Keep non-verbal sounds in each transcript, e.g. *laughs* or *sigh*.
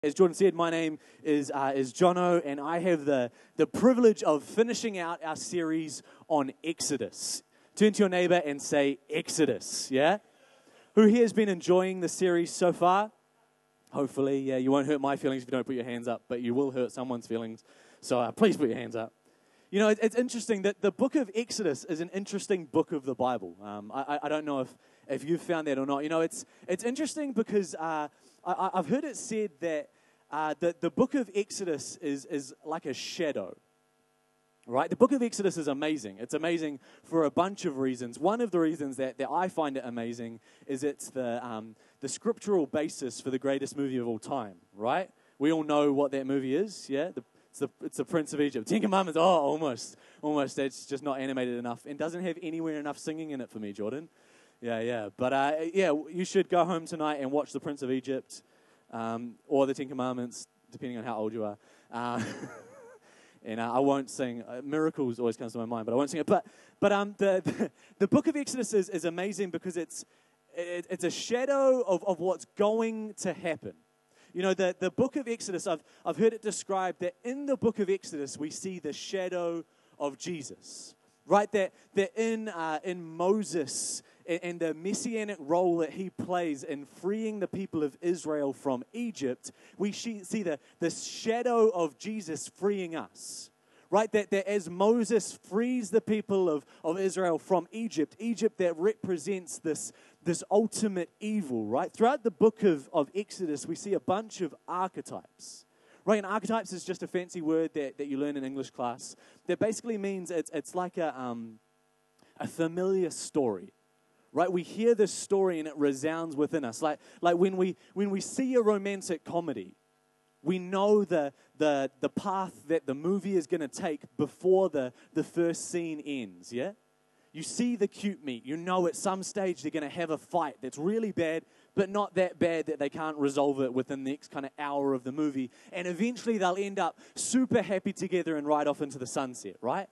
As Jordan said, my name is, uh, is Jono, and I have the, the privilege of finishing out our series on Exodus. Turn to your neighbor and say, Exodus, yeah? Who here has been enjoying the series so far? Hopefully, yeah, you won't hurt my feelings if you don't put your hands up, but you will hurt someone's feelings. So uh, please put your hands up. You know, it's interesting that the book of Exodus is an interesting book of the Bible. Um, I, I, don't know if, if you've found that or not. You know, it's, it's interesting because uh, I, have heard it said that uh, the, the book of Exodus is, is like a shadow. Right? The book of Exodus is amazing. It's amazing for a bunch of reasons. One of the reasons that, that I find it amazing is it's the, um, the scriptural basis for the greatest movie of all time, right? We all know what that movie is, yeah? The, it's, the, it's the Prince of Egypt. Ten Commandments, oh, almost. Almost. It's just not animated enough and doesn't have anywhere enough singing in it for me, Jordan. Yeah, yeah. But uh, yeah, you should go home tonight and watch The Prince of Egypt um, or The Ten Commandments, depending on how old you are. Uh, *laughs* and uh, I won't sing. Uh, miracles always comes to my mind, but I won't sing it. But, but um, the, the, *laughs* the book of Exodus is, is amazing because it's, it, it's a shadow of, of what's going to happen. You know, the, the book of Exodus, I've, I've heard it described that in the book of Exodus, we see the shadow of Jesus. Right? That, that in, uh, in Moses, and the messianic role that he plays in freeing the people of Israel from Egypt, we see the, the shadow of Jesus freeing us. Right? That, that as Moses frees the people of, of Israel from Egypt, Egypt that represents this, this ultimate evil, right? Throughout the book of, of Exodus, we see a bunch of archetypes. Right, and archetypes is just a fancy word that, that you learn in English class that basically means it's, it's like a, um, a familiar story right? We hear this story and it resounds within us. Like, like when, we, when we see a romantic comedy we know the, the, the path that the movie is going to take before the, the first scene ends yeah? You see the cute meet you know at some stage they're going to have a fight that's really bad but not that bad that they can't resolve it within the next kind of hour of the movie. And eventually they'll end up super happy together and ride off into the sunset right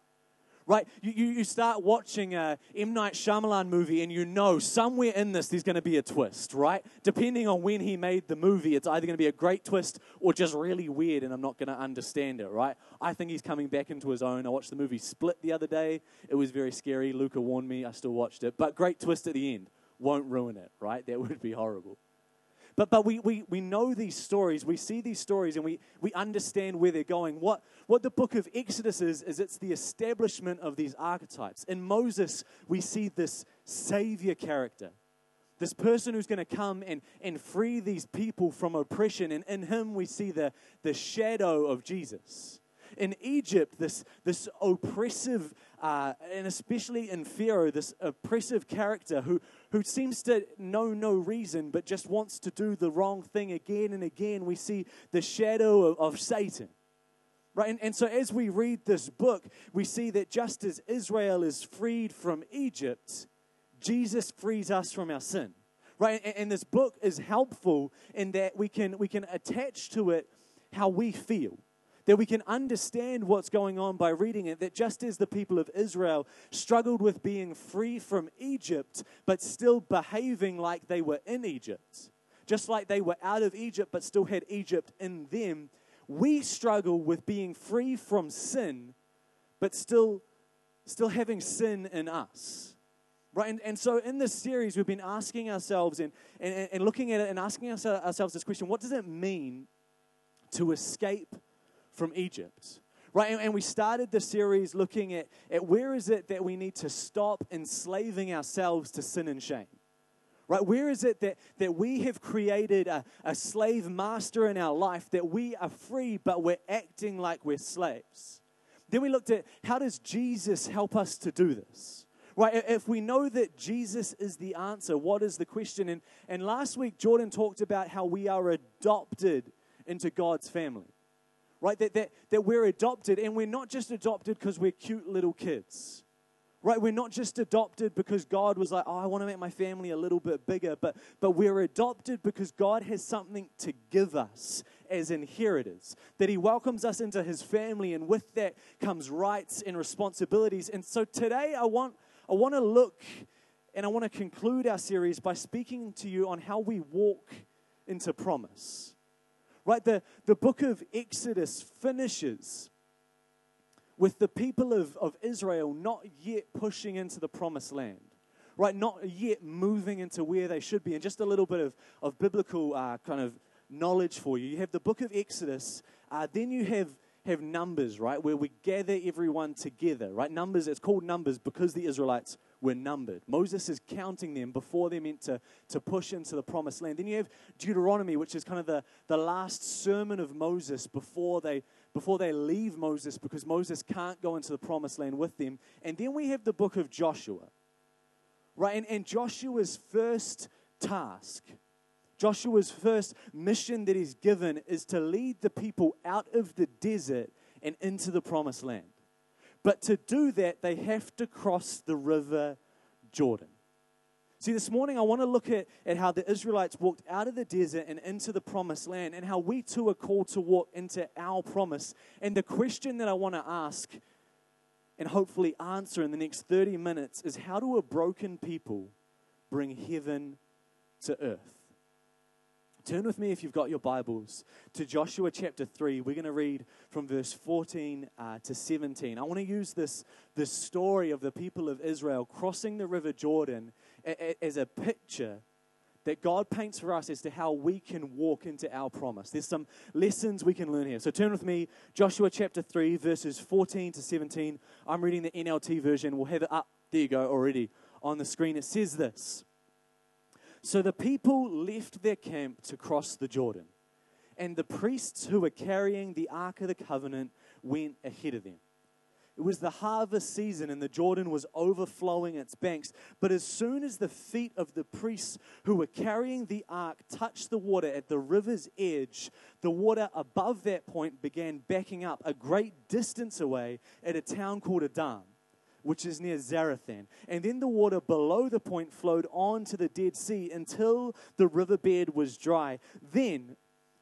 right? You, you, you start watching a M. Night Shyamalan movie and you know somewhere in this there's going to be a twist, right? Depending on when he made the movie, it's either going to be a great twist or just really weird and I'm not going to understand it, right? I think he's coming back into his own. I watched the movie Split the other day. It was very scary. Luca warned me. I still watched it. But great twist at the end. Won't ruin it, right? That *laughs* would be horrible. But, but we, we, we know these stories, we see these stories, and we, we understand where they're going. What, what the book of Exodus is, is it's the establishment of these archetypes. In Moses, we see this savior character, this person who's going to come and, and free these people from oppression. And in him, we see the, the shadow of Jesus in Egypt, this, this oppressive, uh, and especially in Pharaoh, this oppressive character who, who seems to know no reason but just wants to do the wrong thing again and again, we see the shadow of, of Satan. Right? And, and so as we read this book, we see that just as Israel is freed from Egypt, Jesus frees us from our sin. Right? And, and this book is helpful in that we can, we can attach to it how we feel that we can understand what's going on by reading it. That just as the people of Israel struggled with being free from Egypt, but still behaving like they were in Egypt, just like they were out of Egypt, but still had Egypt in them, we struggle with being free from sin, but still, still having sin in us. Right? And, and so in this series, we've been asking ourselves and, and, and looking at it and asking ourselves this question what does it mean to escape from Egypt. Right, and, and we started the series looking at, at where is it that we need to stop enslaving ourselves to sin and shame. Right, where is it that, that we have created a, a slave master in our life that we are free, but we're acting like we're slaves? Then we looked at how does Jesus help us to do this? Right, if we know that Jesus is the answer, what is the question? And, and last week, Jordan talked about how we are adopted into God's family right? That, that, that we're adopted, and we're not just adopted because we're cute little kids, right? We're not just adopted because God was like, oh, I want to make my family a little bit bigger, but, but we're adopted because God has something to give us as inheritors, that He welcomes us into His family, and with that comes rights and responsibilities. And so today I want, I want to look and I want to conclude our series by speaking to you on how we walk into promise Right? The, the book of Exodus finishes with the people of, of Israel not yet pushing into the promised land, right? Not yet moving into where they should be. And just a little bit of, of biblical uh, kind of knowledge for you. You have the book of Exodus, uh, then you have have numbers, right, where we gather everyone together, right? Numbers, it's called numbers because the Israelites were numbered. Moses is counting them before they're meant to, to push into the promised land. Then you have Deuteronomy, which is kind of the, the last sermon of Moses before they, before they leave Moses because Moses can't go into the promised land with them. And then we have the book of Joshua, right? And, and Joshua's first task Joshua's first mission that he's given is to lead the people out of the desert and into the promised land. But to do that, they have to cross the river Jordan. See, this morning I want to look at, at how the Israelites walked out of the desert and into the promised land, and how we too are called to walk into our promise. And the question that I want to ask and hopefully answer in the next 30 minutes is how do a broken people bring heaven to earth? Turn with me, if you've got your Bibles, to Joshua chapter 3. We're going to read from verse 14 uh, to 17. I want to use this, this story of the people of Israel crossing the river Jordan a, a, as a picture that God paints for us as to how we can walk into our promise. There's some lessons we can learn here. So turn with me, Joshua chapter 3, verses 14 to 17. I'm reading the NLT version. We'll have it up. There you go, already on the screen. It says this. So the people left their camp to cross the Jordan, and the priests who were carrying the Ark of the Covenant went ahead of them. It was the harvest season, and the Jordan was overflowing its banks. But as soon as the feet of the priests who were carrying the ark touched the water at the river's edge, the water above that point began backing up a great distance away at a town called Adam which is near Zarethan. And then the water below the point flowed on to the Dead Sea until the riverbed was dry. Then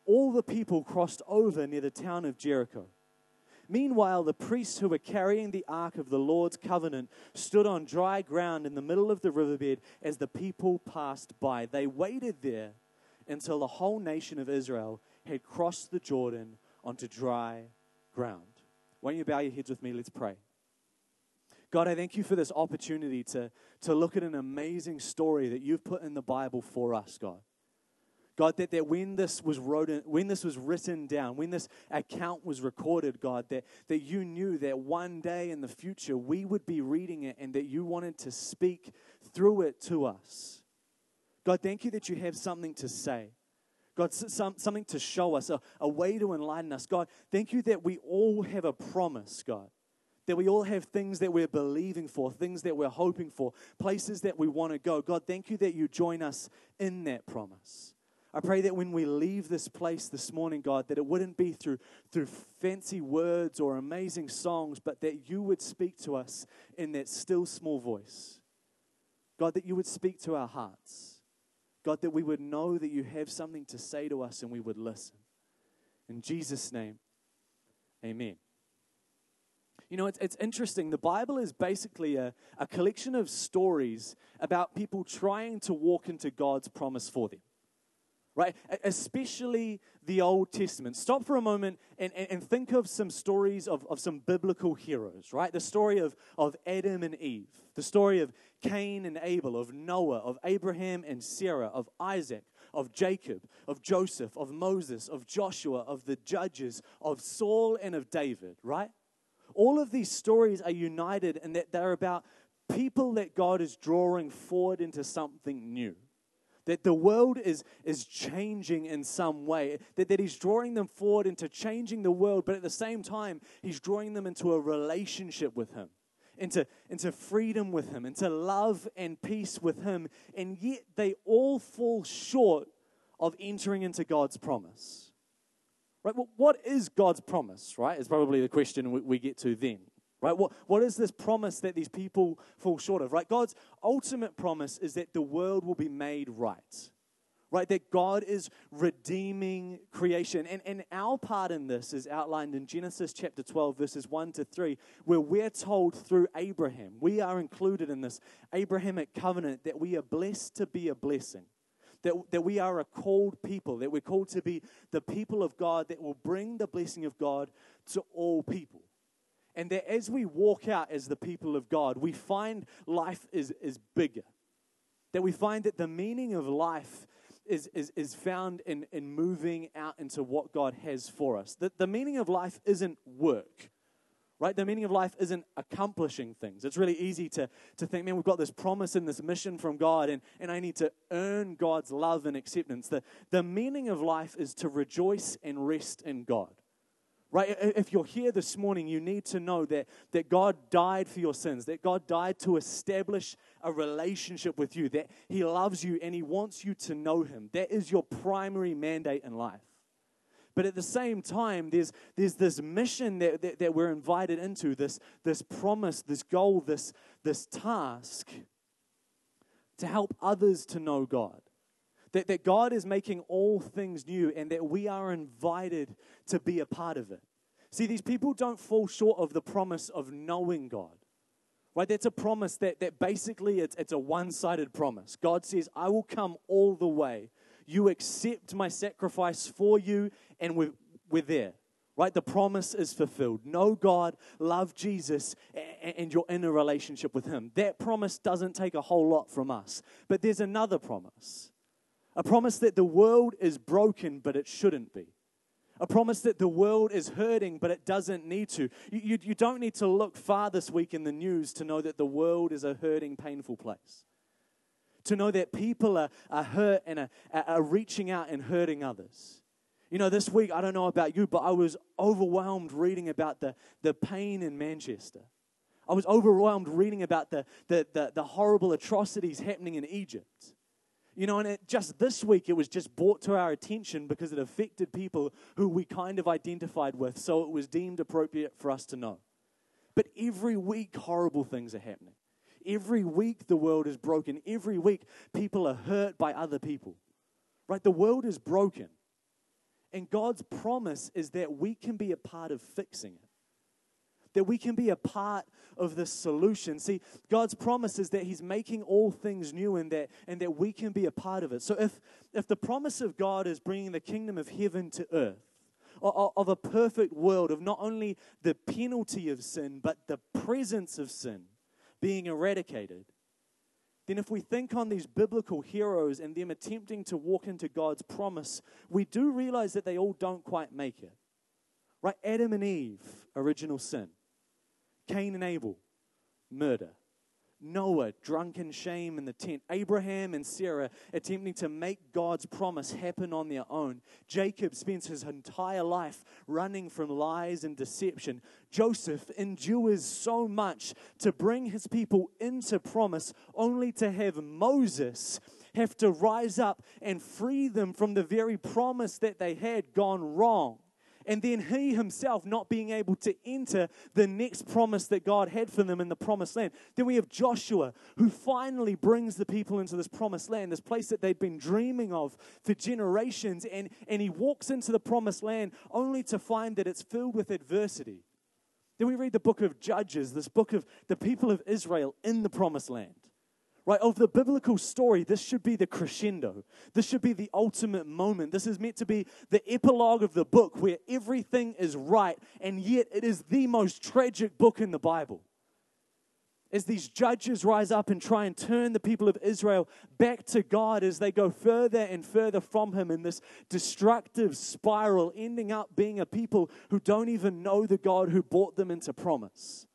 all the people crossed over near the town of Jericho. Meanwhile, the priests who were carrying the ark of the Lord's covenant stood on dry ground in the middle of the riverbed as the people passed by. They waited there until the whole nation of Israel had crossed the Jordan onto dry ground. Won't you bow your heads with me? Let's pray. God, I thank you for this opportunity to, to look at an amazing story that you've put in the Bible for us, God. God, that, that when this was wrote in, when this was written down, when this account was recorded, God, that, that you knew that one day in the future we would be reading it and that you wanted to speak through it to us. God, thank you that you have something to say. God, some, something to show us, a, a way to enlighten us. God, thank you that we all have a promise, God that we all have things that we're believing for, things that we're hoping for, places that we want to go. God, thank you that you join us in that promise. I pray that when we leave this place this morning, God, that it wouldn't be through, through fancy words or amazing songs, but that you would speak to us in that still small voice. God, that you would speak to our hearts. God, that we would know that you have something to say to us and we would listen. In Jesus' name, amen. You know, it's, it's interesting. The Bible is basically a, a collection of stories about people trying to walk into God's promise for them right? Especially the Old Testament. Stop for a moment and, and, and, think of some stories of, of some biblical heroes, right? The story of, of Adam and Eve, the story of Cain and Abel, of Noah, of Abraham and Sarah, of Isaac, of Jacob, of Joseph, of Moses, of Joshua, of the judges, of Saul, and of David, right? All of these stories are united in that they're about people that God is drawing forward into something new. That the world is, is changing in some way, that, that He's drawing them forward into changing the world, but at the same time, He's drawing them into a relationship with Him, into, into freedom with Him, into love and peace with Him, and yet they all fall short of entering into God's promise. Right? Well, what is God's promise, right? Is probably the question we, we get to then. Right? What, what is this promise that these people fall short of? Right? God's ultimate promise is that the world will be made right. Right? That God is redeeming creation. And, and our part in this is outlined in Genesis chapter 12, verses 1 to 3, where we're told through Abraham, we are included in this Abrahamic covenant that we are blessed to be a blessing that, that we are a called people, that we're called to be the people of God that will bring the blessing of God to all people. And that as we walk out as the people of God, we find life is, is bigger. That we find that the meaning of life is, is, is found in, in moving out into what God has for us. That the meaning of life isn't work right? The meaning of life isn't accomplishing things. It's really easy to, to think, man, we've got this promise and this mission from God, and, and I need to earn God's love and acceptance. The, the meaning of life is to rejoice and rest in God. Right? If you're here this morning, you need to know that, that God died for your sins, that God died to establish a relationship with you, that He loves you and He wants you to know Him. That is your primary mandate in life. But at the same time, there's, there's this mission that, that, that we're invited into, this, this promise, this goal, this, this task to help others to know God. That, that God is making all things new and that we are invited to be a part of it. See, these people don't fall short of the promise of knowing God. Right? That's a promise that, that basically it's, it's a one sided promise. God says, I will come all the way. You accept my sacrifice for you, and we're, we're there. Right? The promise is fulfilled. Know God, love Jesus, and you're in a relationship with Him. That promise doesn't take a whole lot from us. But there's another promise a promise that the world is broken, but it shouldn't be. A promise that the world is hurting, but it doesn't need to. You, you, you, don't need to look far this week in the news to know that the world is a hurting, painful place. To know that people are, are hurt and are, are reaching out and hurting others. You know, this week, I don't know about you, but I was overwhelmed reading about the, the pain in Manchester. I was overwhelmed reading about the, the, the, the horrible atrocities happening in Egypt. You know, and it, just this week it was just brought to our attention because it affected people who we kind of identified with, so it was deemed appropriate for us to know. But every week, horrible things are happening. Every week, the world is broken. Every week, people are hurt by other people. Right? The world is broken. And God's promise is that we can be a part of fixing it that we can be a part of the solution. See, God's promise is that He's making all things new and that, and that we can be a part of it. So if, if the promise of God is bringing the kingdom of heaven to earth, of a perfect world, of not only the penalty of sin, but the presence of sin being eradicated, then if we think on these biblical heroes and them attempting to walk into God's promise, we do realize that they all don't quite make it. Right? Adam and Eve, original sin. Cain and Abel, murder. Noah, drunken shame in the tent. Abraham and Sarah attempting to make God's promise happen on their own. Jacob spends his entire life running from lies and deception. Joseph endures so much to bring his people into promise, only to have Moses have to rise up and free them from the very promise that they had gone wrong and then he himself not being able to enter the next promise that God had for them in the promised land. Then we have Joshua, who finally brings the people into this promised land, this place that they'd been dreaming of for generations, and, and he walks into the promised land only to find that it's filled with adversity. Then we read the book of Judges, this book of the people of Israel in the promised land right? Of the biblical story, this should be the crescendo. This should be the ultimate moment. This is meant to be the epilogue of the book where everything is right, and yet it is the most tragic book in the Bible. As these judges rise up and try and turn the people of Israel back to God as they go further and further from Him in this destructive spiral, ending up being a people who don't even know the God who brought them into promise.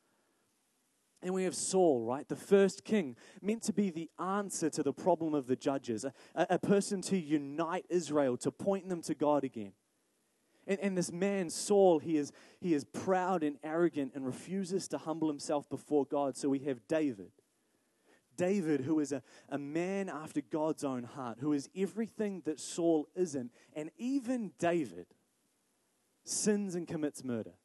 And we have Saul, right? The first king, meant to be the answer to the problem of the judges, a, a person to unite Israel, to point them to God again. And, and this man, Saul, he is, he is proud and arrogant and refuses to humble himself before God. So we have David. David, who is a, a man after God's own heart, who is everything that Saul isn't. And even David sins and commits murder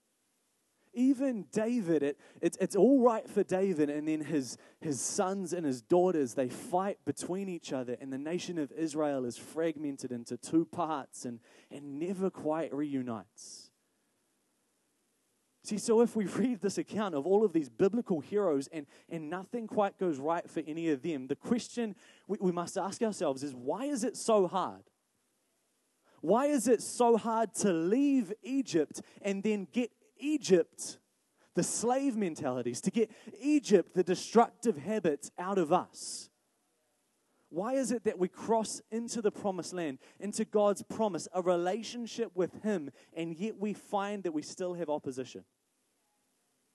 even David, it, it's, it's all right for David, and then his, his sons and his daughters, they fight between each other, and the nation of Israel is fragmented into two parts and, and never quite reunites. See, so if we *laughs* read this account of all of these biblical heroes and, and nothing quite goes right for any of them, the question we, we must ask ourselves is why is it so hard? Why is it so hard to leave Egypt and then get Egypt, the slave mentalities, to get Egypt, the destructive habits out of us? Why is it that we cross into the promised land, into God's promise, a relationship with Him, and yet we find that we still have opposition?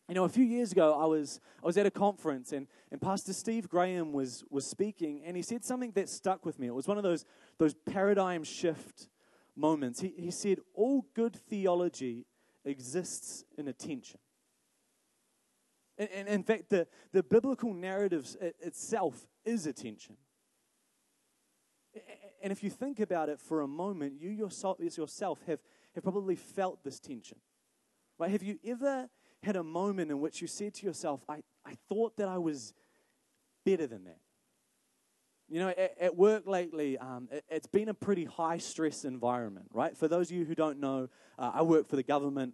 You know, a few years ago, I was, I was at a conference and, and Pastor Steve Graham was, was speaking, and he said something that stuck with me. It was one of those, those paradigm shift moments. He, he said, All good theology exists in attention. And, and in fact, the, the biblical narrative itself is attention. And if you think about it for a moment, you yourself, yourself have, have probably felt this tension. Right? Have you ever had a moment in which you said to yourself, I, I thought that I was better than that? You know, at, at work lately, um, it, has been a pretty high stress environment, right? For those of you who don't know, uh, I work for the government.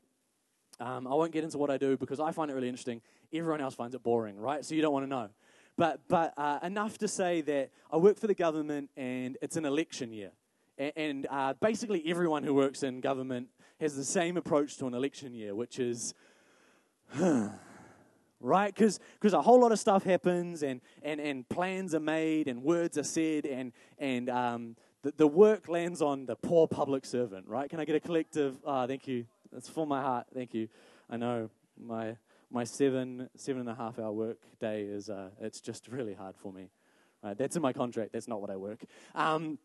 Um, I won't get into what I do because I find it really interesting. Everyone else finds it boring, right? So you don't want to know. But, but uh, enough to say that I work for the government and it's an election year. And, and uh, basically, everyone who works in government has the same approach to an election year, which is, *sighs* *sighs* right? Because a whole lot of stuff happens and, and, and plans are made and words are said and, and um, the, the work lands on the poor public servant, right? Can I get a collective? Ah, thank you. That's for my heart. Thank you. I know my my seven seven and a half hour work day is uh, it's just *laughs* really hard for me. Right? That's in my contract. That's not what I work. Um,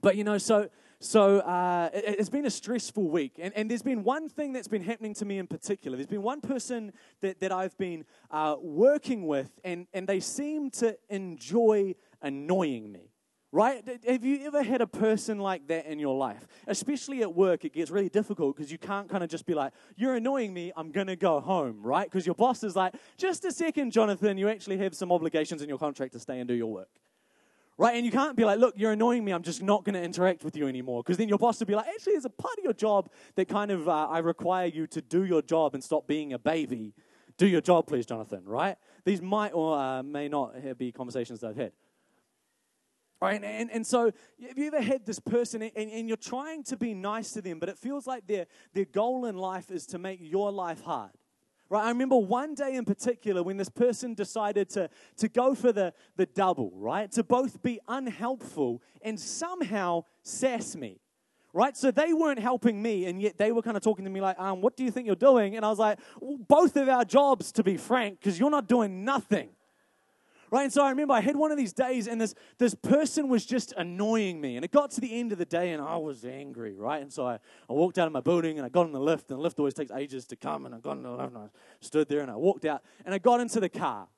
but you know, so so uh, it, has been a stressful week, and, and there's been one thing that's been happening to me in particular. There's been one person that, that I've been uh, working with, and, and they seem to enjoy annoying me. Right? Have you ever had a person like that in your life? Especially at work, it gets really difficult because you can't kind of just be like, You're annoying me, I'm going to go home, right? Because your boss is like, Just a second, Jonathan, you actually have some obligations in your contract to stay and do your work. Right? And you can't be like, Look, you're annoying me, I'm just not going to interact with you anymore. Because then your boss will be like, Actually, there's a part of your job that kind of, uh, I require you to do your job and stop being a baby. Do your job, please, Jonathan, right? These might or uh, may not be conversations that I've had. Right? And, and, and, so, have you ever had this person and, and, you're trying to be nice to them, but it feels like their, their goal in life is to make your life hard? Right? I remember one day in particular when this person decided to, to go for the, the double, right? To both be unhelpful and somehow sass me. Right? So they weren't helping me, and yet they were kind of talking to me like, um, what do you think you're doing? And I was like, well, both of our jobs, to be frank, because you're not doing nothing. Right? And so I remember I had one of these days and this, this person was just annoying me. And it got to the end of the day and I was angry, right? And so I, I walked out of my building and I got in the lift. And the lift always takes ages to come. And I got in the lift and I stood there and I walked out and I got into the car.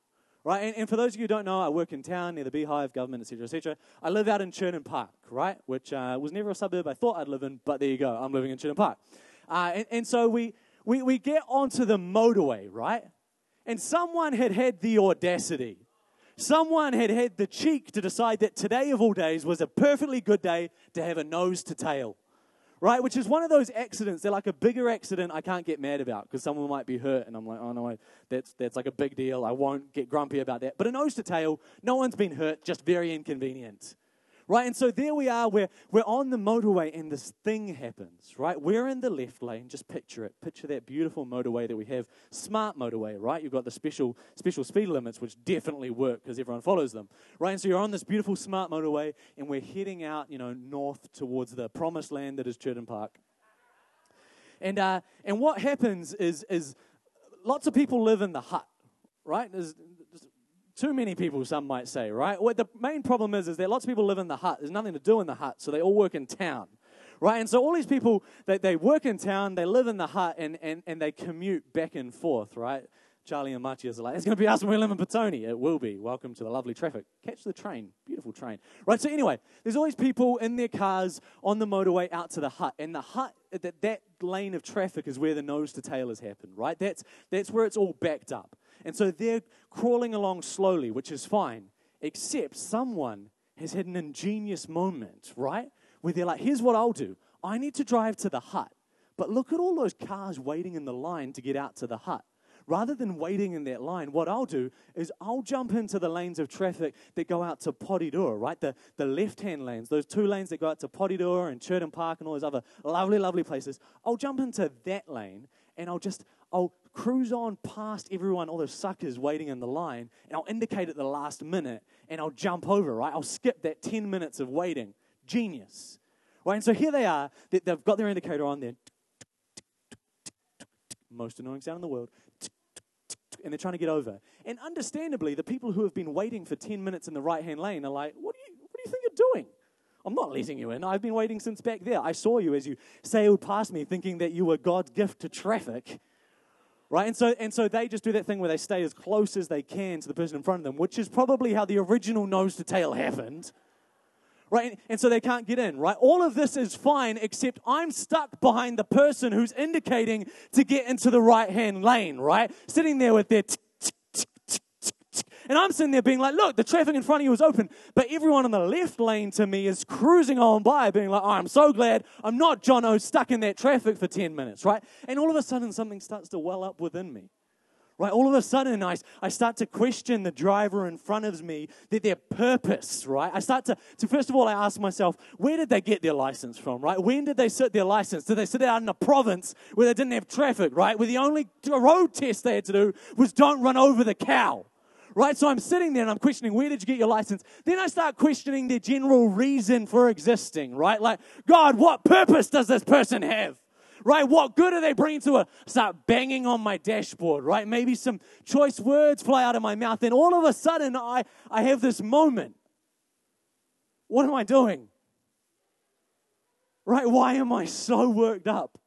Right? And, and for those of you who don't know, I work in town near the Beehive, government, etc., etc. I live out in Churton Park, right? Which uh, was never a suburb I thought I'd live in, but there you go. I'm living in Churton Park. Uh, and, and so we, we, we get onto the motorway, right? And someone had had the audacity someone had had the cheek to decide that today of all days was a perfectly good day to have a nose to tail. Right? Which is one of those accidents. They're like a bigger accident I can't get mad about because someone might be hurt. And I'm like, oh no, that's, that's like a big deal. I won't get grumpy about that. But a nose to tail, no one's been hurt, just very inconvenient right? And so there we are, we're, we're on the motorway, and this thing happens, right? We're in the left lane, just picture it. Picture that beautiful motorway that we have, smart motorway, right? You've got the special, special speed limits, which definitely work because everyone follows them, right? And so you're on this beautiful smart motorway, and we're heading out, you know, north towards the promised land that is Churton Park. And, uh, and what happens is, is lots of people live in the Hutt, right? There's, too many people, some might say, right? What the main problem is, is that lots of people live in the Hutt. There's nothing to do in the Hutt, so they all work in town, right? And so all these people, they, they work in town, they live in the Hutt, and, and, and they commute back and forth, right? Charlie and Matthias are like, it's going to be us when we live in Petone. It will be. Welcome to the lovely traffic. Catch the train. Beautiful train. Right, so anyway, there's always people in their cars on the motorway out to the Hutt. And the Hutt, that, that lane of traffic is where the nose to tail has happened, right? That's, that's where it's all backed up. And so they're crawling along slowly, which is fine, except someone has had an ingenious moment, right? Where they're like, here's what I'll do I need to drive to the Hutt, But look at all those cars waiting in the line to get out to the Hutt. Rather than waiting in that line, what I'll do is I'll jump into the lanes of traffic that go out to Porirua, right? The, the left hand lanes, those two lanes that go out to Porirua and Churton Park and all those other lovely, lovely places. I'll jump into that lane and I'll just, I'll cruise on past everyone, all those suckers waiting in the line, and I'll indicate at the last minute and I'll jump over, right? I'll skip that 10 minutes of waiting. Genius. Right? And so here they are, they've got their indicator on there. Most annoying sound in the world and they're trying to get over. And understandably, the people who have been waiting for 10 minutes in the right hand lane are like, what do, you, what do you think you're doing? I'm not letting you in. I've been waiting since back there. I saw you as you sailed past me thinking that you were God's gift to traffic. Right? And so, and so they just do that thing where they stay as close as they can to the person in front of them, which is probably how the original nose to tail happened right? And, and, so they can't get in, right? All of this is fine, except I'm stuck behind the person who's indicating to get into the right hand lane, right? Sitting there with their. And I'm sitting there being like, look, the traffic in front of you is open. But everyone on the left lane to me is cruising on by, being like, oh, I'm so glad I'm not Jono stuck in that traffic for 10 minutes, right? And all of a sudden, something starts to well up within me right? All of a sudden, I, I start to question the driver in front of me, that their purpose, right? I start to, to, first of all, I ask myself, where did they get their license from, right? When did they sit their license? Did they sit out in a province where they didn't have traffic, right? Where the only road test they had to do was don't run over the cow. Right, so I'm sitting there and I'm questioning, where did you get your license? Then I start questioning their general reason for existing, right? Like, God, what purpose does this person have? right? What good are they bringing to it? Start banging on my dashboard, right? Maybe some choice words fly out of my mouth, and all of a sudden I, I have this moment. What am I doing? Right? Why am I so worked up?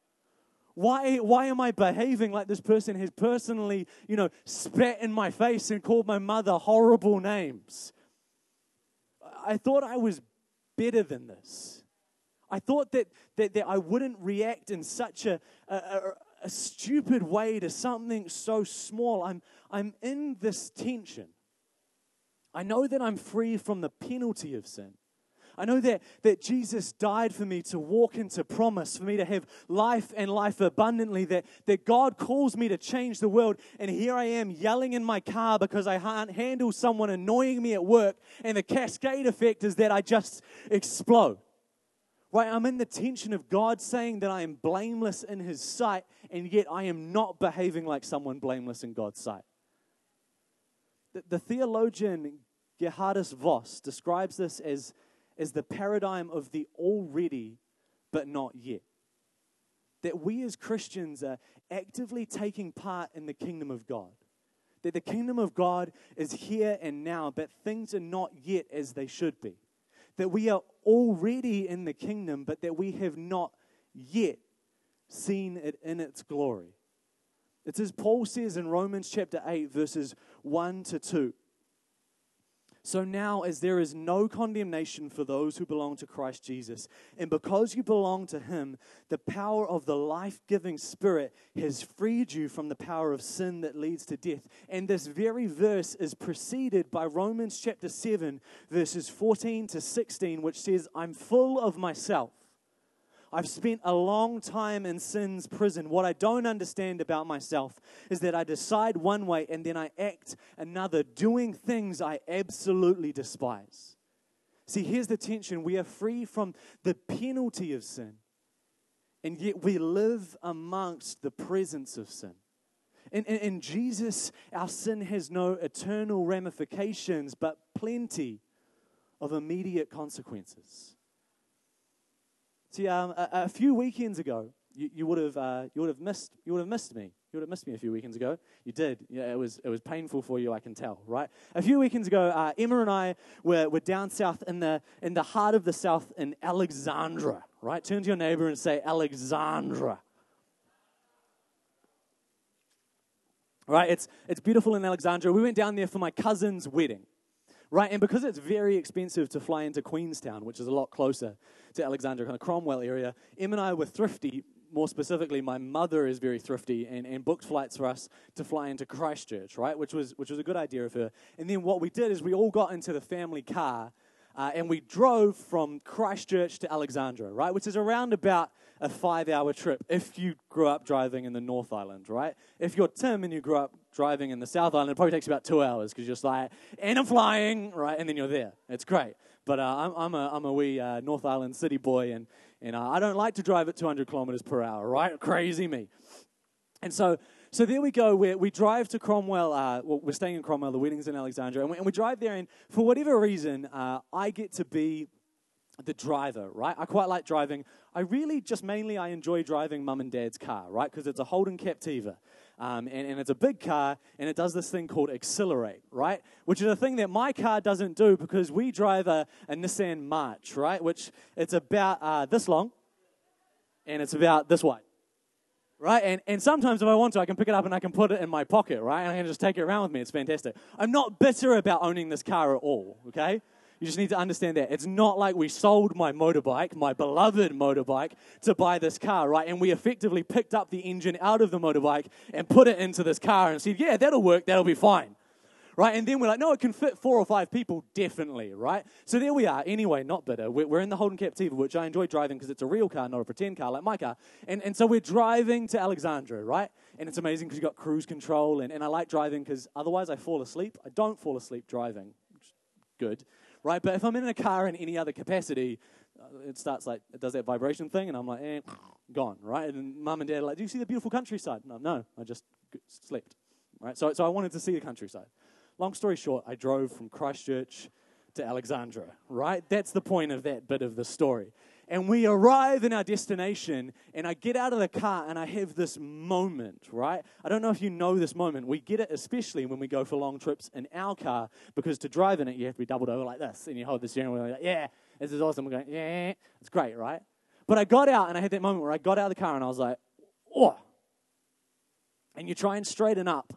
Why, why am I behaving like this person has personally, you know, spat in my face and called my mother horrible names? I thought I was better than this. I thought that, that, that I wouldn't react in such a, a, a, a stupid way to something so small. I'm, I'm in this tension. I know that I'm free from the penalty of sin. I know that, that Jesus died for me to walk into promise, for me to have life and life abundantly, that, that God calls me to change the world. And here I am yelling in my car because I can't handle someone annoying me at work. And the cascade effect is that I just explode. Right? I'm in the tension of God saying that I am blameless in His sight, and yet I am not behaving like someone blameless in God's sight. The, the theologian Geerhardus Vos describes this as, as the paradigm of the already but not yet. That we as Christians are actively taking part in the kingdom of God. That the kingdom of God is here and now, but things are not yet as they should be that we are already in the kingdom, but that we have not yet seen it in its glory. It's as Paul says in Romans chapter 8, verses 1 to 2. So now, as there is no condemnation for those who belong to Christ Jesus, and because you belong to Him, the power of the life giving Spirit has freed you from the power of sin that leads to death. And this very verse is preceded by Romans chapter 7, verses 14 to 16, which says, I'm full of myself. I've spent a long time in sin's prison. What I don't understand about myself is that I decide one way and then I act another, doing things I absolutely despise. See, here's the tension we are free from the penalty of sin, and yet we live amongst the presence of sin. In, in, in Jesus, our sin has no eternal ramifications, but plenty of immediate consequences. See, um, a, a, few weekends ago, you, you would have uh, you would have missed you would have missed me. You would have missed me a few weekends ago. You did. Yeah, it was it was painful for you. I can tell. Right. A few weekends ago, uh, Emma and I were, were down south in the in the heart of the south in Alexandra. Right. Turn to your neighbor and say Alexandra. Right. It's it's beautiful in Alexandra. We went down there for my cousin's wedding right? And because it's very expensive to fly into Queenstown, which is a lot closer to Alexandria, kind of Cromwell area, Em and I were thrifty. More specifically, my mother is very thrifty and, and booked flights for us to fly into Christchurch, right? Which was which was a good idea of her. And then what we did is we all got into the family car uh, and we drove from Christchurch to Alexandra, right, which is around about a five hour trip if you grew up driving in the North Island, right? If you're Tim and you grew up driving in the South Island, it probably takes about two hours because you're just like, and I'm flying, right? And then you're there. It's great. But uh, I'm, I'm, a, I'm a wee uh, North Island city boy, and, and uh, I don't like to drive at 200 kilometers per hour, right? Crazy me. And so, so there we go. we we drive to Cromwell. Uh, well, we're staying in Cromwell. The wedding's in Alexandria. And we, and we drive there, and for whatever reason, uh, I get to be the driver, right? I quite like driving. I really just mainly I enjoy driving mum and dad's car, right? Because it's a Holden Captiva. Um, and, and, it's a big car, and it does this thing called accelerate, right? Which is a thing that my car doesn't do because we drive a, a Nissan March, right? Which it's about uh, this long, and it's about this wide, right? And, and sometimes if I want to, I can pick it up and I can put it in my pocket, right? And I can just take it around with me. It's fantastic. I'm not bitter about owning this car at all, okay? You just need to understand that. It's not like we sold my motorbike, my beloved motorbike, to buy this car, right? And we effectively picked up the engine out of the motorbike and put it into this car and said, yeah, that'll work, that'll be fine. Right? And then we're like, no, it can fit four or five people, definitely, right? So there we are. Anyway, not bitter. We're in the Holden Captiva, which I enjoy driving because it's a real car, not a pretend car like my car. And, and so we're driving to Alexandria, right? And it's amazing because you've got cruise control. And, and I like driving because otherwise I fall asleep. I don't fall asleep driving. Good right? But if I'm in a car in any other capacity, uh, it starts like, it does that vibration thing, and I'm like, eh, *sniffs* gone, right? And mum and dad are like, do you see the beautiful countryside? No, no, I just slept, right? So, so I wanted to see the countryside. Long story short, I drove from Christchurch to Alexandria, right? That's the point of that bit of the story. And we arrive in our destination, and I get out of the car and I have this moment, right? I don't know if you know this moment. We get it especially when we go for long trips in our car because to drive in it, you have to be doubled over like this, and you hold the steering wheel, like, yeah, this is awesome. We're going, yeah, it's great, right? But I got out and I had that moment where I got out of the car and I was like, oh. And you try and straighten up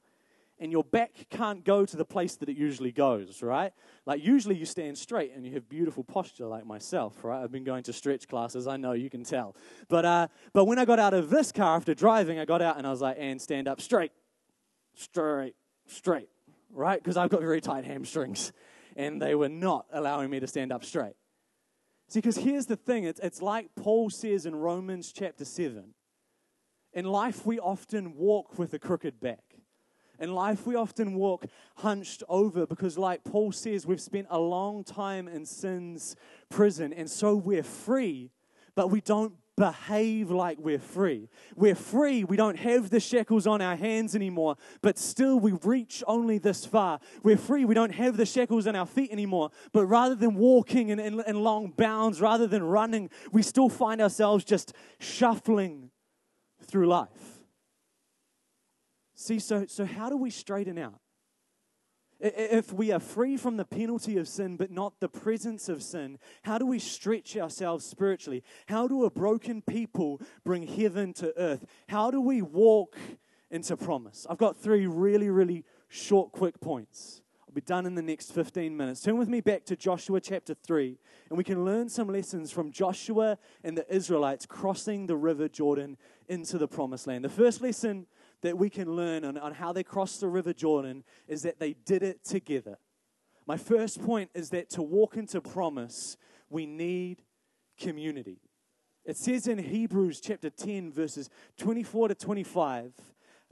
and your back can't go to the place that it usually goes, right? Like, usually you stand straight and you have beautiful posture, like myself, right? I've been going to stretch classes, I know, you can tell. But, uh, but when I got out of this car after driving, I got out and I was like, and stand up straight, straight, straight, right? Because I've got very tight hamstrings and they were not allowing me to stand up straight. See, because here's the thing it's, it's like Paul says in Romans chapter 7. In life, we often walk with a crooked back. In life, we often walk hunched over because, like Paul says, we've spent a long time in sin's prison, and so we're free, but we don't behave like we're free. We're free. We don't have the shackles on our hands anymore, but still we reach only this far. We're free. We don't have the shackles on our feet anymore, but rather than walking in, in, in long bounds, rather than running, we still find ourselves just shuffling through life. See, so, so how do we straighten out? If we are free from the penalty of sin, but not the presence of sin, how do we stretch ourselves spiritually? How do a broken people bring heaven to earth? How do we walk into promise? I've got three really, really short, quick points. I'll be done in the next 15 minutes. Turn with me back to Joshua chapter 3, and we can learn some lessons from Joshua and the Israelites crossing the river Jordan into the promised land. The first lesson that we can learn on, on how they crossed the River Jordan is that they did it together. My first point is that to walk into promise, we need community. It says in Hebrews chapter 10, verses 24 to 25,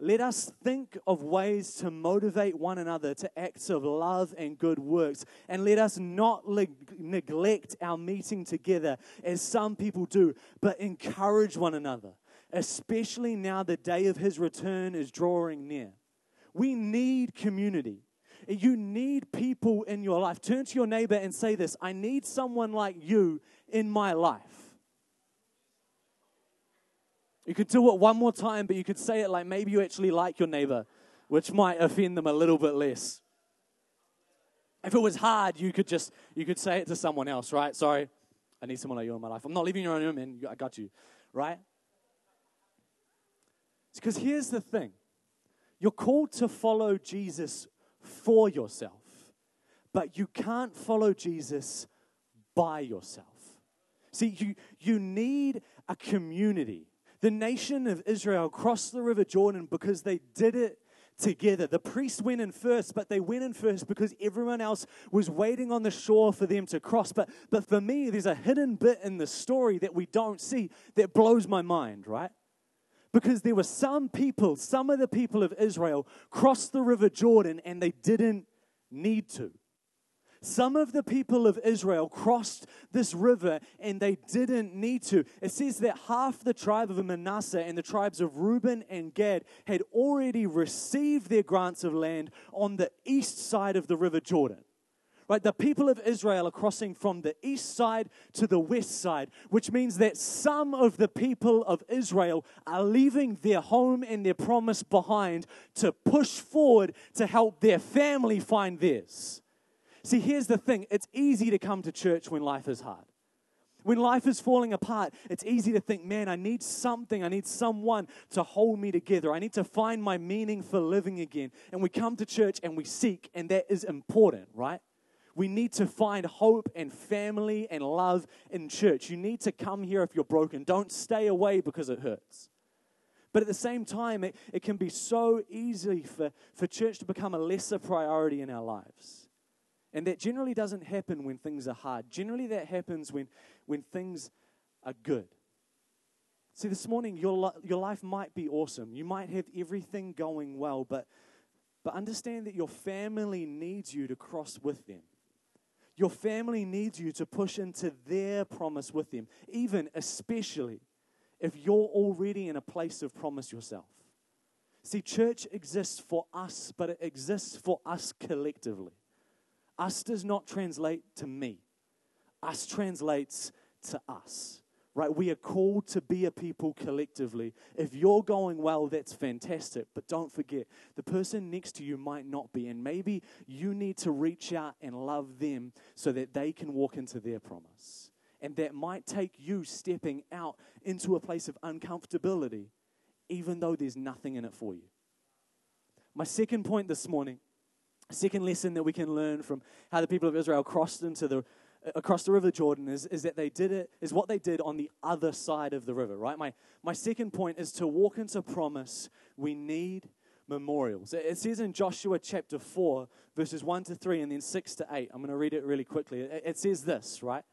let us think of ways to motivate one another to acts of love and good works. And let us not neglect our meeting together as some people do, but encourage one another especially now the day of his return is drawing near. We need community. You need people in your life. Turn to your neighbor and say this I need someone like you in my life. You could do it one more time, but you could say it like maybe you actually like your neighbor, which might offend them a little bit less. If it was hard, you could just you could say it to someone else, right? Sorry, I need someone like you in my life. I'm not leaving your own man. I got you, right? Because here's the thing you're called to follow Jesus for yourself, but you can't follow Jesus by yourself. See, you, you need a community. The nation of Israel crossed the River Jordan because they did it together. The priests went in first, but they went in first because everyone else was waiting on the shore for them to cross. But, but for me, there's a hidden bit in the story that we don't see that blows my mind, right? Because there were some people, some of the people of Israel, crossed the river Jordan and they didn't need to. Some of the people of Israel crossed this river and they didn't need to. It says that half the tribe of Manasseh and the tribes of Reuben and Gad had already received their grants of land on the east side of the river Jordan. Right, the people of Israel are crossing from the east side to the west side, which means that some of the people of Israel are leaving their home and their promise behind to push forward to help their family find theirs. See, here's the thing it's easy to come to church when life is hard. When life is falling apart, it's easy to think, man, I need something. I need someone to hold me together. I need to find my meaning for living again. And we come to church and we seek, and that is important, right? We need to find hope and family and love in church. You need to come here if you're broken. Don't stay away because it hurts. But at the same time, it, it can be so easy for, for church to become a lesser priority in our lives. And that generally doesn't happen when things are hard. Generally, that happens when, when things are good. See, this morning, your, your life might be awesome. You might have everything going well, but, but understand that your family needs you to cross with them. Your family needs you to push into their promise with them, even especially if you're already in a place of promise yourself. See, church exists for us, but it exists for us collectively. Us does not translate to me, us translates to us. Right? We are called to be a people collectively. If you're going well, that's fantastic. But don't forget, the person next to you might not be. And maybe you need to reach out and love them so that they can walk into their promise. And that might take you stepping out into a place of uncomfortability, even though there's nothing in it for you. My second point this morning second lesson that we can learn from how the people of Israel crossed into the across the river Jordan is, is that they did it is what they did on the other side of the river, right? My my second point is to walk into promise, we need memorials. It says in Joshua chapter 4, verses 1 to 3, and then 6 to 8. I'm going to read it really quickly. It says this, right?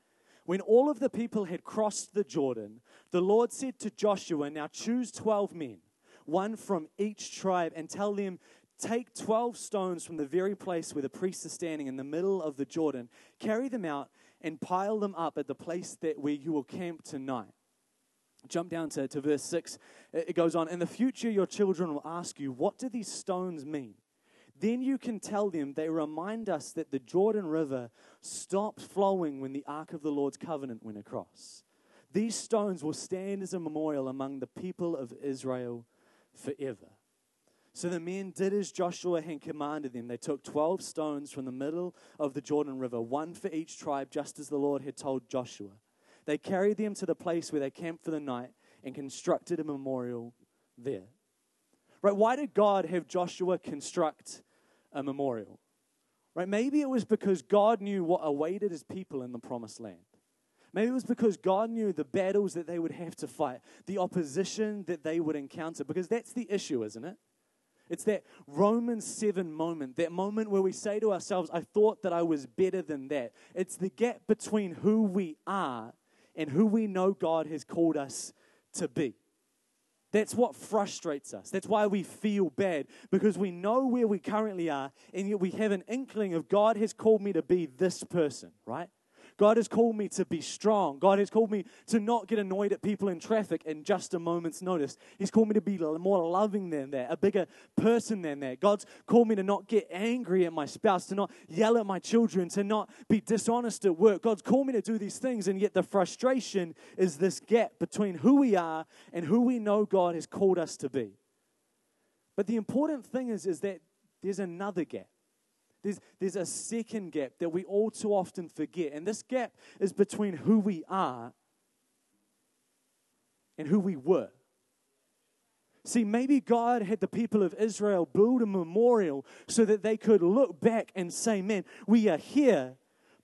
When all of the people had crossed the Jordan, the Lord said to Joshua, Now choose 12 men, one from each tribe, and tell them Take 12 stones from the very place where the priests are standing in the middle of the Jordan, carry them out, and pile them up at the place that where you will camp tonight. Jump down to, to verse 6. It goes on In the future, your children will ask you, What do these stones mean? Then you can tell them they remind us that the Jordan River stopped flowing when the Ark of the Lord's covenant went across. These stones will stand as a memorial among the people of Israel forever. So the men did as Joshua had commanded them. They took 12 stones from the middle of the Jordan River, one for each tribe, just as the Lord had told Joshua. They carried them to the place where they camped for the night and constructed a memorial there. Right? Why did God have Joshua construct a memorial? Right? Maybe it was because God knew what awaited his people in the promised land. Maybe it was because God knew the battles that they would have to fight, the opposition that they would encounter, because that's the issue, isn't it? It's that Romans 7 moment, that moment where we say to ourselves, I thought that I was better than that. It's the gap between who we are and who we know God has called us to be. That's what frustrates us. That's why we feel bad because we know where we currently are and yet we have an inkling of God has called me to be this person, right? God has called me to be strong. God has called me to not get annoyed at people in traffic in just a moment's notice. He's called me to be more loving than that, a bigger person than that. God's called me to not get angry at my spouse, to not yell at my children, to not be dishonest at work. God's called me to do these things, and yet the frustration is this gap between who we are and who we know God has called us to be. But the important thing is, is that there's another gap. There's, there's a second gap that we all too often forget. And this gap is between who we are and who we were. See, maybe God had the people of Israel build a memorial so that they could look back and say, man, we are here,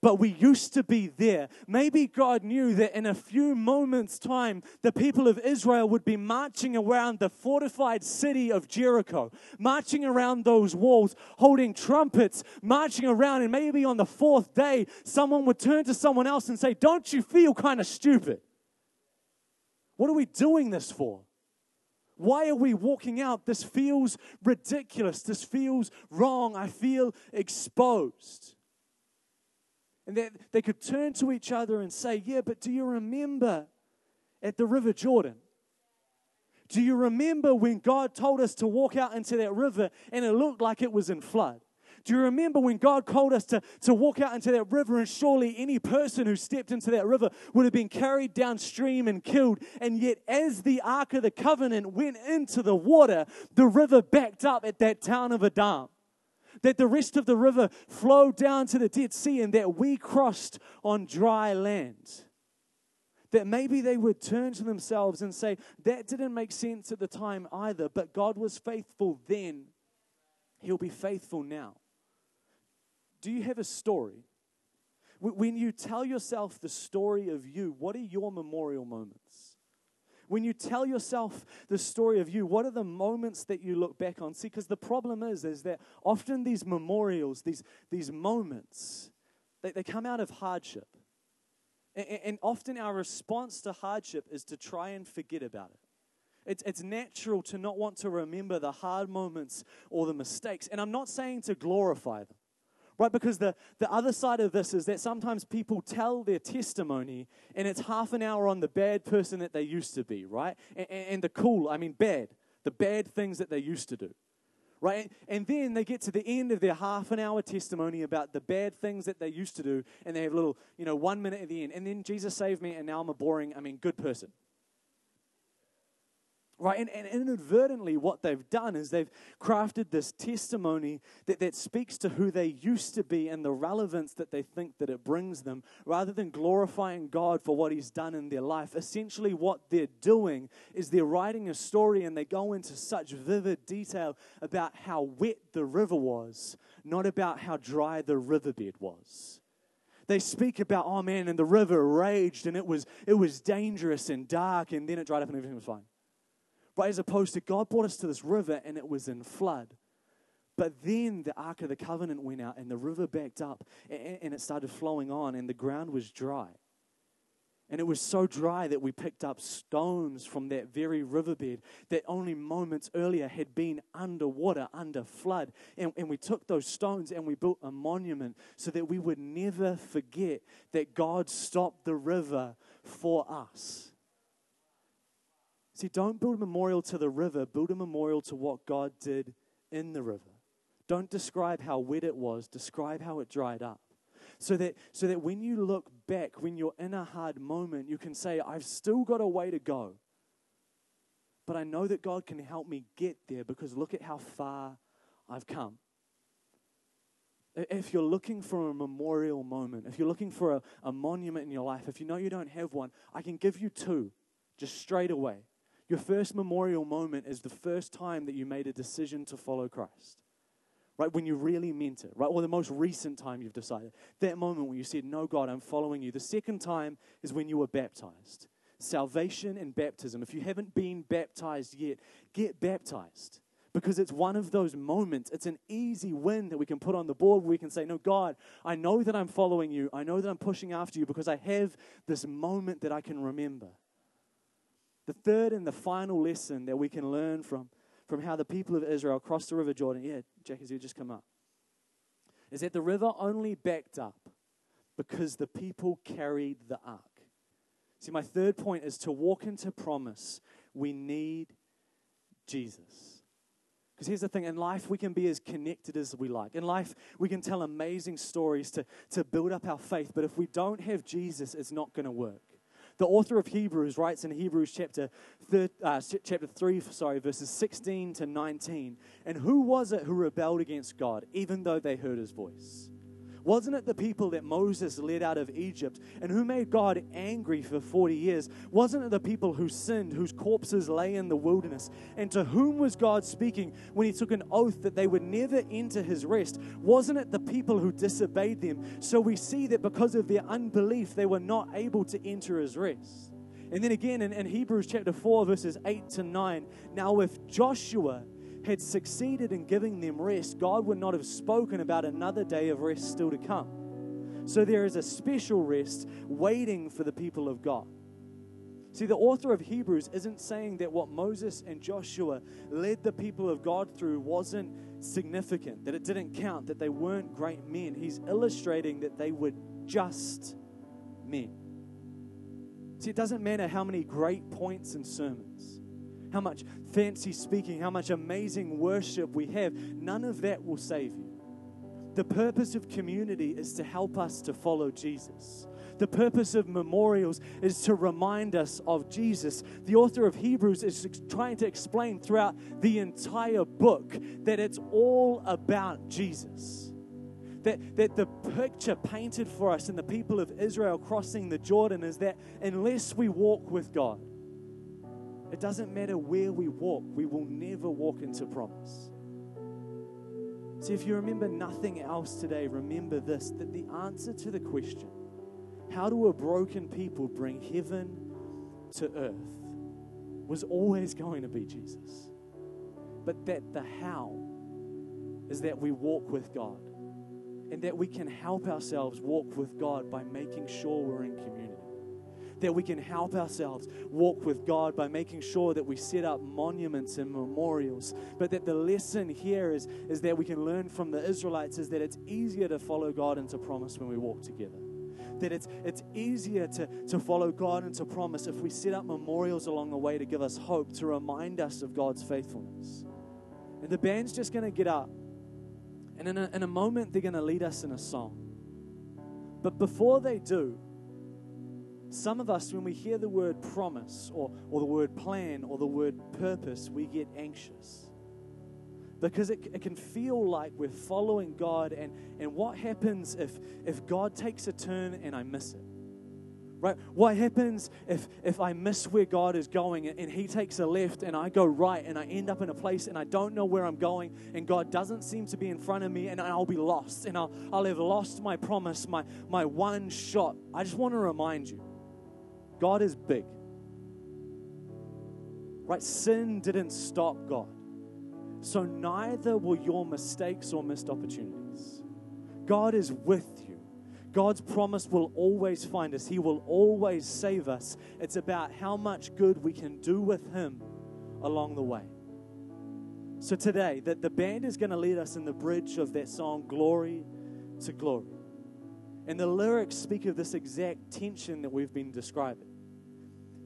but we used to be there. Maybe God knew that in a few moments' time, the people of Israel would be marching around the fortified city of Jericho, marching around those walls, holding trumpets, marching around, and maybe on the fourth day, someone would turn to someone else and say, Don't you feel kind of stupid? What are we doing this for? Why are we walking out? This feels ridiculous. This feels wrong. I feel exposed. And that they could turn to each other and say, Yeah, but do you remember at the River Jordan? Do you remember when God told us to walk out into that river and it looked like it was in flood? Do you remember when God called us to, to walk out into that river? And surely any person who stepped into that river would have been carried downstream and killed. And yet, as the Ark of the Covenant went into the water, the river backed up at that town of Adam. That the rest of the river flowed down to the Dead Sea and that we crossed on dry land that maybe they would turn to themselves and say, That didn't make sense at the time either, but God was faithful then. He'll be faithful now. Do you have a story? When you tell yourself the story of you, what are your memorial moments? When you tell yourself the story of you, what are the moments that you look back on? See, because the problem is, is that often these memorials, these, these moments, they, they come out of hardship. And, and often our response to hardship is to try and forget about it. It's, it's natural to not want to remember the hard moments or the mistakes. And I'm not saying to glorify them. Right? Because the, the other side of this is that sometimes people tell their testimony and it's half an hour on the bad person that they used to be, right? And, and the cool, I mean, bad, the bad things that they used to do. Right? And then they get to the end of their half an hour testimony about the bad things that they used to do, and they have a little, you know, one minute at the end. And then Jesus saved me, and now I'm a boring, I mean, good person. Right? And, and inadvertently, what they've done is they've crafted this testimony that, that speaks to who they used to be and the relevance that they think that it brings them, rather than glorifying God for what He's done in their life. Essentially, what they're doing is they're writing a story and they go into such vivid detail about how wet the river was, not about how dry the riverbed was they speak about oh man and the river raged and it was it was dangerous and dark and then it dried up and everything was fine Right? As opposed to God brought us to this river and it was in flood. But then the Ark of the Covenant went out and the river backed up and it started flowing on and the ground was dry. And it was so dry that we picked up stones from that very riverbed that only moments earlier had been underwater, under flood. And, and we took those stones and we built a monument so that we would never forget that God stopped the river for us. See, don't build a memorial to the river, build a memorial to what God did in the river. Don't describe how wet it was, describe how it dried up. So that, so that when you look back, when you're in a hard moment, you can say, I've still got a way to go. But I know that God can help me get there because look at how far I've come. If you're looking for a memorial moment, if you're looking for a, a monument in your life, if you know you don't have one, I can give you two just straight away. Your first memorial moment is the first time that you made a decision to follow Christ. Right? When you really meant it, right? Or the most recent time you've decided. That moment when you said, No, God, I'm following you. The second time is when you were baptized. Salvation and baptism. If you haven't been baptized yet, get baptized because it's one of those moments. It's an easy win that we can put on the board we can say, No, God, I know that I'm following you. I know that I'm pushing after you because I have this moment that I can remember. The third and the final lesson that we can learn from, from how the people of Israel crossed the River Jordan, yeah, Jack, you just come up, is that the river only backed up because the people carried the ark. See, my third point is to walk into promise, we need Jesus. Because here's the thing in life, we can be as connected as we like. In life, we can tell amazing stories to, to build up our faith, but if we don't have Jesus, it's not going to work. The author of Hebrews writes in Hebrews chapter, thir- uh, chapter 3, sorry, verses 16 to 19. And who was it who rebelled against God, even though they heard his voice? Wasn't it the people that Moses led out of Egypt and who made God angry for 40 years? Wasn't it the people who sinned, whose corpses lay in the wilderness? And to whom was God speaking when he took an oath that they would never enter his rest? Wasn't it the people who disobeyed them? So we see that because of their unbelief, they were not able to enter his rest. And then again in, in Hebrews chapter 4, verses 8 to 9, now if Joshua had succeeded in giving them rest, God would not have spoken about another day of rest still to come. So there is a special rest waiting for the people of God. See, the author of Hebrews isn't saying that what Moses and Joshua led the people of God through wasn't significant, that it didn't count, that they weren't great men. He's illustrating that they were just men. See, it doesn't matter how many great points and sermons how much fancy speaking, how much amazing worship we have, none of that will save you. The purpose of community is to help us to follow Jesus. The purpose of memorials is to remind us of Jesus. The author of Hebrews is trying to explain throughout the entire book that it's all about Jesus. That, that the picture painted for us in the people of Israel crossing the Jordan is that unless we walk with God, it doesn't matter where we walk, we will never walk into promise. See, if you remember nothing else today, remember this that the answer to the question, how do a broken people bring heaven to earth, was always going to be Jesus. But that the how is that we walk with God and that we can help ourselves walk with God by making sure we're in community that we can help ourselves walk with God by making sure that we set up monuments and memorials. But that the lesson here is, is that we can learn from the Israelites is that it's easier to follow God into promise when we walk together. That it's, it's easier to, to follow God into promise if we set up memorials along the way to give us hope, to remind us of God's faithfulness. And the band's just going to get up. And in a, in a moment, they're going to lead us in a song. But before they do, some of us, when we hear the word promise or, or the word plan or the word purpose, we get anxious. Because it, it can feel like we're following God, and, and what happens if, if God takes a turn and I miss it? Right? What happens if, if I miss where God is going and He takes a left and I go right and I end up in a place and I don't know where I'm going and God doesn't seem to be in front of me and I'll be lost and I'll, I'll have lost my promise, my, my one shot? I just want to remind you God is big. Right? Sin didn't stop God. So neither will your mistakes or missed opportunities. God is with you. God's promise will always find us. He will always save us. It's about how much good we can do with Him along the way. So today, that the band is going to lead us in the bridge of that song, Glory to Glory. And the lyrics speak of this exact tension that we've been describing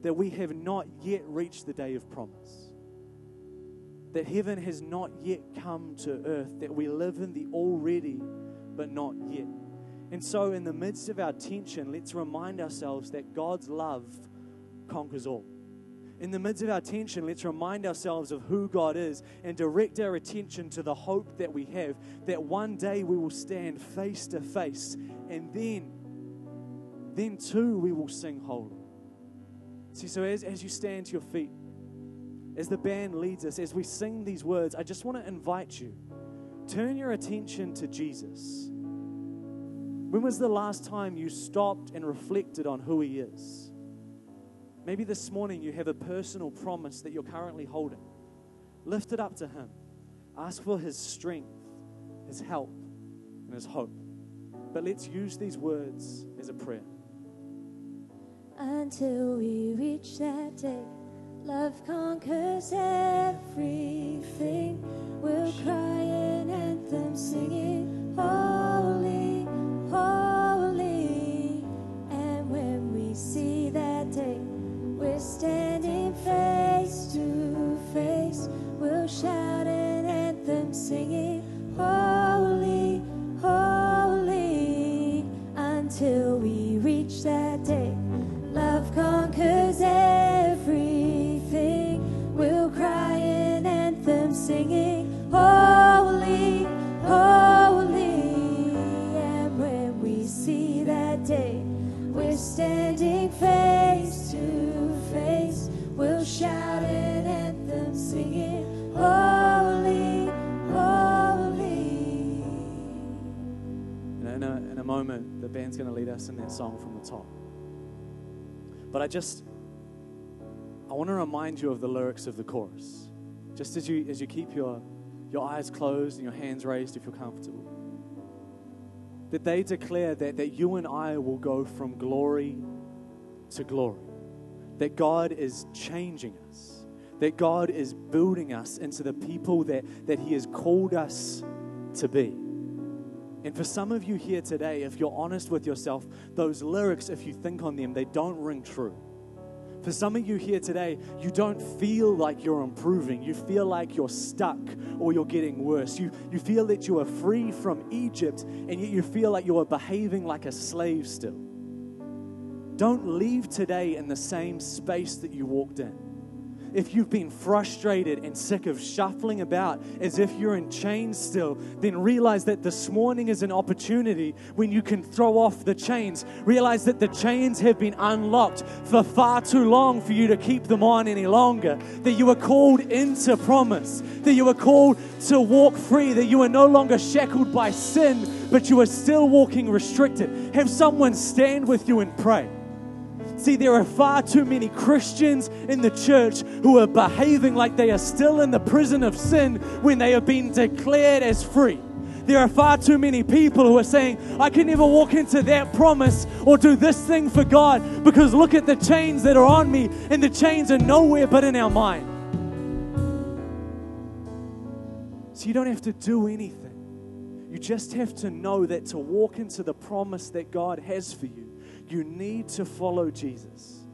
that we have not yet reached the day of promise. That heaven has not yet come to earth, that we live in the already but not yet. And so, in the midst of our tension, let's remind ourselves that God's love conquers all. In the midst of our tension, let's remind ourselves of who God is and direct our attention to the hope that we have that one day we will stand face to face and then, then too, we will sing holy. See, so as, as you stand to your feet, as the band leads us, as we sing these words, I just want to invite you turn your attention to Jesus. When was the last time you stopped and reflected on who He is? Maybe this morning you have a personal promise that you're currently holding. Lift it up to Him. Ask for His strength, His help, and His hope. But let's use these words as a prayer until we reach that day. Love conquers everything. We'll cry an anthem singing, Holy, Holy. And when we see that day, we're standing face to face. We'll shout an anthem singing, singing, Holy, Holy. And when we see that day, we're standing face to face, we'll shout an anthem singing, Holy, Holy. In a, in a moment, the band's going to lead us in that song from the top. But I just, I want to remind you of the lyrics of the chorus. Just as you, as you keep your, your eyes closed and your hands raised if you're comfortable. That they declare that, that you and I will go from glory to glory. That God is changing us. That God is building us into the people that, that He has called us to be. And for some of you here today, if you're honest with yourself, those lyrics, if you think on them, they don't ring true. For some of you here today, you don't feel like you're improving. You feel like you're stuck or you're getting worse. You, you feel that you are free from Egypt, and yet you feel like you are behaving like a slave still. Don't leave today in the same space that you walked in if you've been frustrated and sick of shuffling about as if you're in chains still, then realize that this morning is an opportunity when you can throw off the chains. Realize that the chains have been unlocked for far too long for you to keep them on any longer. That you are called into promise. That you are called to walk free. That you are no longer shackled by sin, but you are still walking restricted. Have someone stand with you and pray. See, there are far too many Christians in the church who are behaving like they are still in the prison of sin when they have been declared as free. There are far too many people who are saying, I can never walk into that promise or do this thing for God because look at the chains that are on me, and the chains are nowhere but in our mind. So you don't have to do anything. You just have to know that to walk into the promise that God has for you, you need to follow Jesus.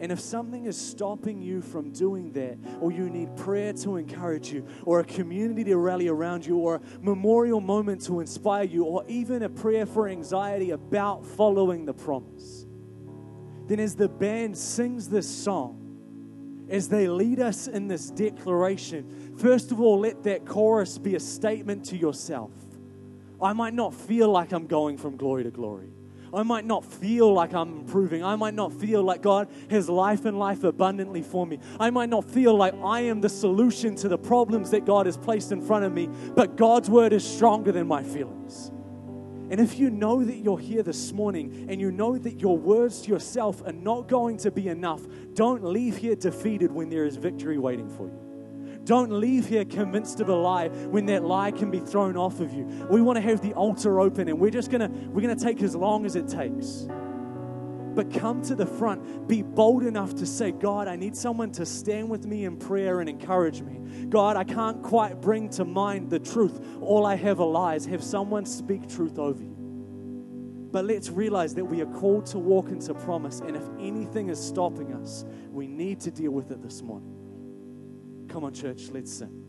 And if something is stopping you from doing that, or you need prayer to encourage you, or a community to rally around you, or a memorial moment to inspire you, or even a prayer for anxiety about following the promise, then as the band sings this song, as they lead us in this declaration, first of all, let that chorus be a statement to yourself. I might not feel like I'm going from glory to glory. I might not feel like I'm improving. I might not feel like God has life and life abundantly for me. I might not feel like I am the solution to the problems that God has placed in front of me, but God's word is stronger than my feelings. And if you know that you're here this morning and you know that your words to yourself are not going to be enough, don't leave here defeated when there is victory waiting for you. Don't leave here convinced of a lie when that lie can be thrown off of you. We want to have the altar open and we're just going to we're going to take as long as it takes. But come to the front. Be bold enough to say, God, I need someone to stand with me in prayer and encourage me. God, I can't quite bring to mind the truth. All I have are lies. Have someone speak truth over you. But let's realize that we are called to walk into promise. And if anything is stopping us, we need to deal with it this morning. Come on, church, let's sing.